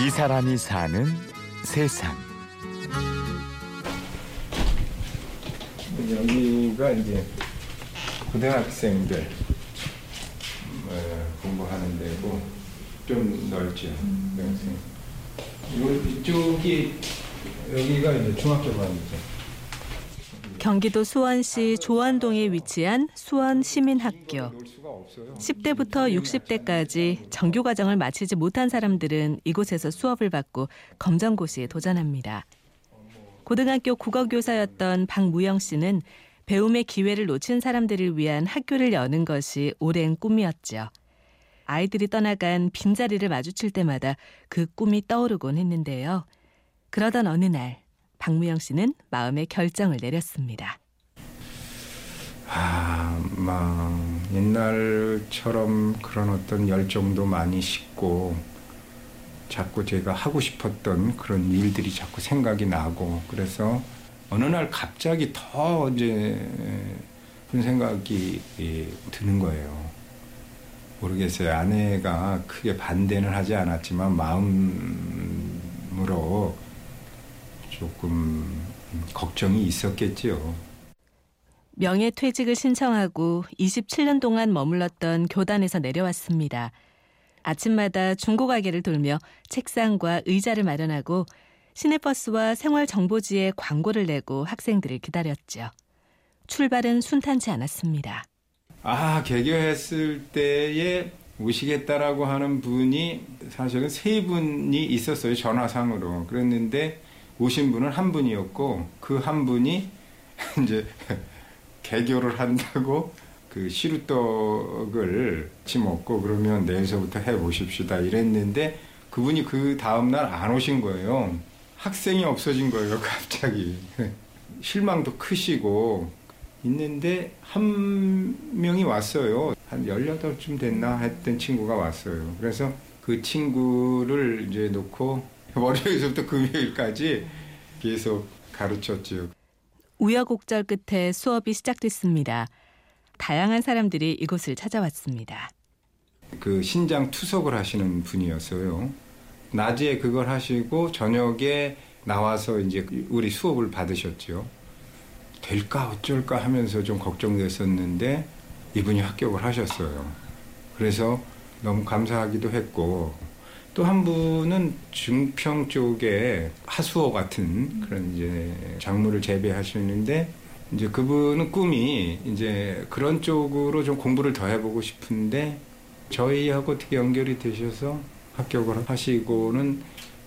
이 사람이 사는 세상. 여기가 이제 고등학생들 어, 공부하는 데고 좀 넓죠. 고등학생. 요 이쪽이 여기가 이제 중학교 반이죠. 경기도 수원시 조원동에 위치한 수원 시민학교. 놀 수가 없어요. 10대부터 60대까지 정규 과정을 마치지 못한 사람들은 이곳에서 수업을 받고 검정고시에 도전합니다. 고등학교 국어교사였던 박무영 씨는 배움의 기회를 놓친 사람들을 위한 학교를 여는 것이 오랜 꿈이었죠. 아이들이 떠나간 빈자리를 마주칠 때마다 그 꿈이 떠오르곤 했는데요. 그러던 어느 날 박무영 씨는 마음의 결정을 내렸습니다. 아, 막 옛날처럼 그런 어떤 열정도 많이 식고 자꾸 제가 하고 싶었던 그런 일들이 자꾸 생각이 나고 그래서 어느 날 갑자기 더 이제 그런 생각이 예, 드는 거예요. 모르겠어요. 아내가 크게 반대는 하지 않았지만 마음으로 조금 걱정이 있었겠지요. 명예퇴직을 신청하고 27년 동안 머물렀던 교단에서 내려왔습니다. 아침마다 중고 가게를 돌며 책상과 의자를 마련하고 시내버스와 생활정보지에 광고를 내고 학생들을 기다렸죠. 출발은 순탄치 않았습니다. 아, 개교했을 때에 오시겠다라고 하는 분이 사실은 세 분이 있었어요. 전화상으로. 그랬는데 오신 분은 한 분이었고 그 한 분이 이제 개교를 한다고 그 시루떡을 같이 먹고 그러면 내일서부터 해 보십시다 이랬는데 그분이 그 다음 날 안 오신 거예요. 학생이 없어진 거예요, 갑자기. 실망도 크시고 있는데 한 명이 왔어요. 한 18쯤 됐나 했던 친구가 왔어요. 그래서 그 친구를 이제 놓고 월요일부터 금요일까지 계속 가르쳤죠. 우여곡절 끝에 수업이 시작됐습니다. 다양한 사람들이 이곳을 찾아왔습니다. 그 신장 투석을 하시는 분이었어요. 낮에 그걸 하시고 저녁에 나와서 이제 우리 수업을 받으셨죠. 될까 어쩔까 하면서 좀 걱정됐었는데 이분이 합격을 하셨어요. 그래서 너무 감사하기도 했고 또 한 분은 중평 쪽에 하수호 같은 그런 이제 작물을 재배하시는데 이제 그분은 꿈이 이제 그런 쪽으로 좀 공부를 더 해보고 싶은데 저희하고 어떻게 연결이 되셔서 합격을 하시고는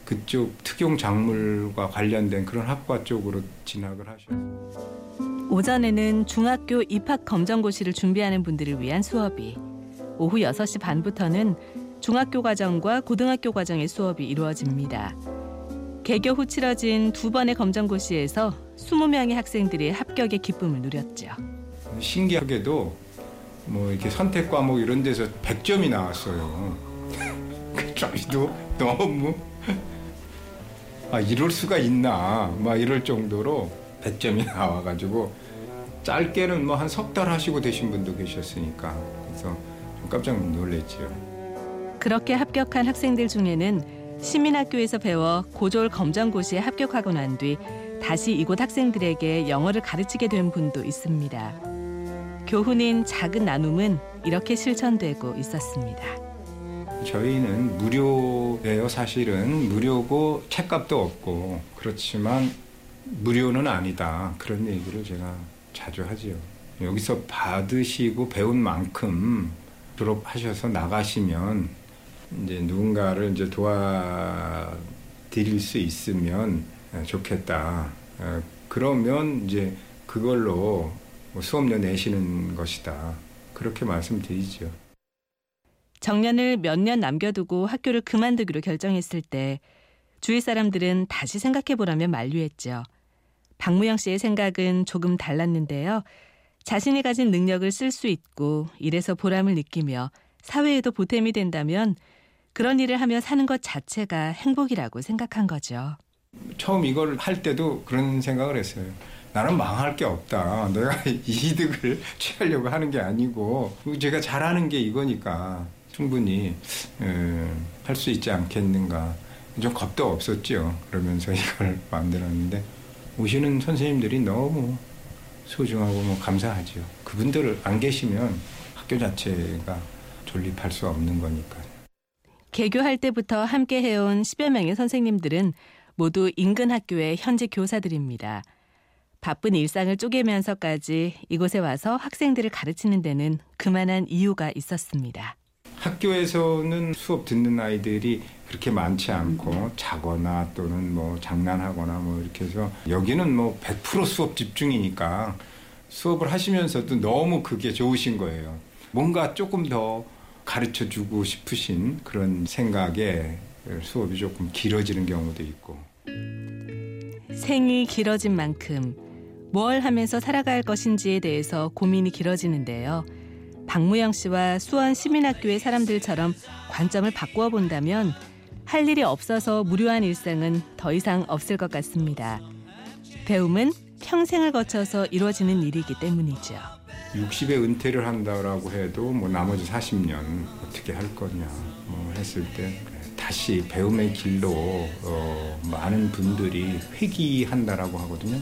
그쪽 특용 작물과 관련된 그런 학과 쪽으로 진학을 하셨어요. 오전에는 중학교 입학 검정고시를 준비하는 분들을 위한 수업이, 오후 6시 반부터는 중학교 과정과 고등학교 과정의 수업이 이루어집니다. 개교 후 치러진 두 번의 검정고시에서 20명의 학생들이 합격의 기쁨을 누렸죠. 신기하게도 뭐 이렇게 선택 과목 이런 데서 100점이 나왔어요. 저희도 너무 아 이럴 수가 있나 막 이럴 정도로 100점이 나와가지고 짧게는 뭐 한 석 달 하시고 되신 분도 계셨으니까 그래서 좀 깜짝 놀랐죠. 그렇게 합격한 학생들 중에는 시민학교에서 배워 고졸 검정고시에 합격하고 난 뒤 다시 이곳 학생들에게 영어를 가르치게 된 분도 있습니다. 교훈인 작은 나눔은 이렇게 실천되고 있었습니다. 저희는 무료예요 사실은 무료고 책값도 없고 그렇지만 무료는 아니다 그런 얘기를 제가 자주 하지요. 여기서 받으시고 배운 만큼 졸업하셔서 나가시면 이제 누군가를 이제 도와드릴 수 있으면 좋겠다. 어, 그러면 이제 그걸로 뭐 수업료 내시는 것이다. 그렇게 말씀드리죠. 정년을 몇 년 남겨두고 학교를 그만두기로 결정했을 때 주위 사람들은 다시 생각해보라며 만류했죠. 박무영 씨의 생각은 조금 달랐는데요. 자신이 가진 능력을 쓸 수 있고 일에서 보람을 느끼며 사회에도 보탬이 된다면 그런 일을 하며 사는 것 자체가 행복이라고 생각한 거죠. 처음 이걸 할 때도 그런 생각을 했어요. 나는 망할 게 없다. 내가 이득을 취하려고 하는 게 아니고 제가 잘하는 게 이거니까 충분히 할수 있지 않겠는가 좀 겁도 없었죠. 그러면서 이걸 만들었는데 오시는 선생님들이 너무 소중하고 뭐 감사하죠. 그분들 안 계시면 학교 자체가 존립할 수 없는 거니까. 개교할 때부터 함께 해온 10여 명의 선생님들은 모두 인근 학교의 현직 교사들입니다. 바쁜 일상을 쪼개면서까지 이곳에 와서 학생들을 가르치는 데는 그만한 이유가 있었습니다. 학교에서는 수업 듣는 아이들이 그렇게 많지 않고 자거나 또는 뭐 장난하거나 뭐 이렇게 해서 여기는 뭐 100% 수업 집중이니까 수업을 하시면서도 너무 그게 좋으신 거예요. 뭔가 조금 더 가르쳐 주고 싶으신 그런 생각에 수업이 조금 길어지는 경우도 있고. 생이 길어진 만큼 뭘 하면서 살아갈 것인지에 대해서 고민이 길어지는데요. 박무영 씨와 수원 시민학교의 사람들처럼 관점을 바꾸어 본다면 할 일이 없어서 무료한 일상은 더 이상 없을 것 같습니다. 배움은 평생을 거쳐서 이루어지는 일이기 때문이죠. 60에 은퇴를 한다라고 해도 뭐 나머지 40년 어떻게 할 거냐 뭐 했을 때 다시 배움의 길로 어 많은 분들이 회귀한다라고 하거든요.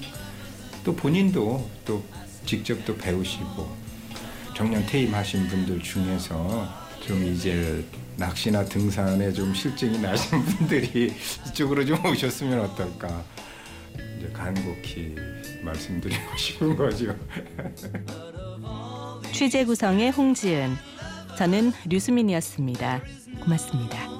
또 본인도 또 직접 또 배우시고 정년 퇴임하신 분들 중에서 좀 이제 낚시나 등산에 좀 실증이 나신 분들이 이쪽으로 좀 오셨으면 어떨까 이제 간곡히 말씀드리고 싶은 거죠. 취재 구성의 홍지은, 저는 류수민이었습니다. 고맙습니다.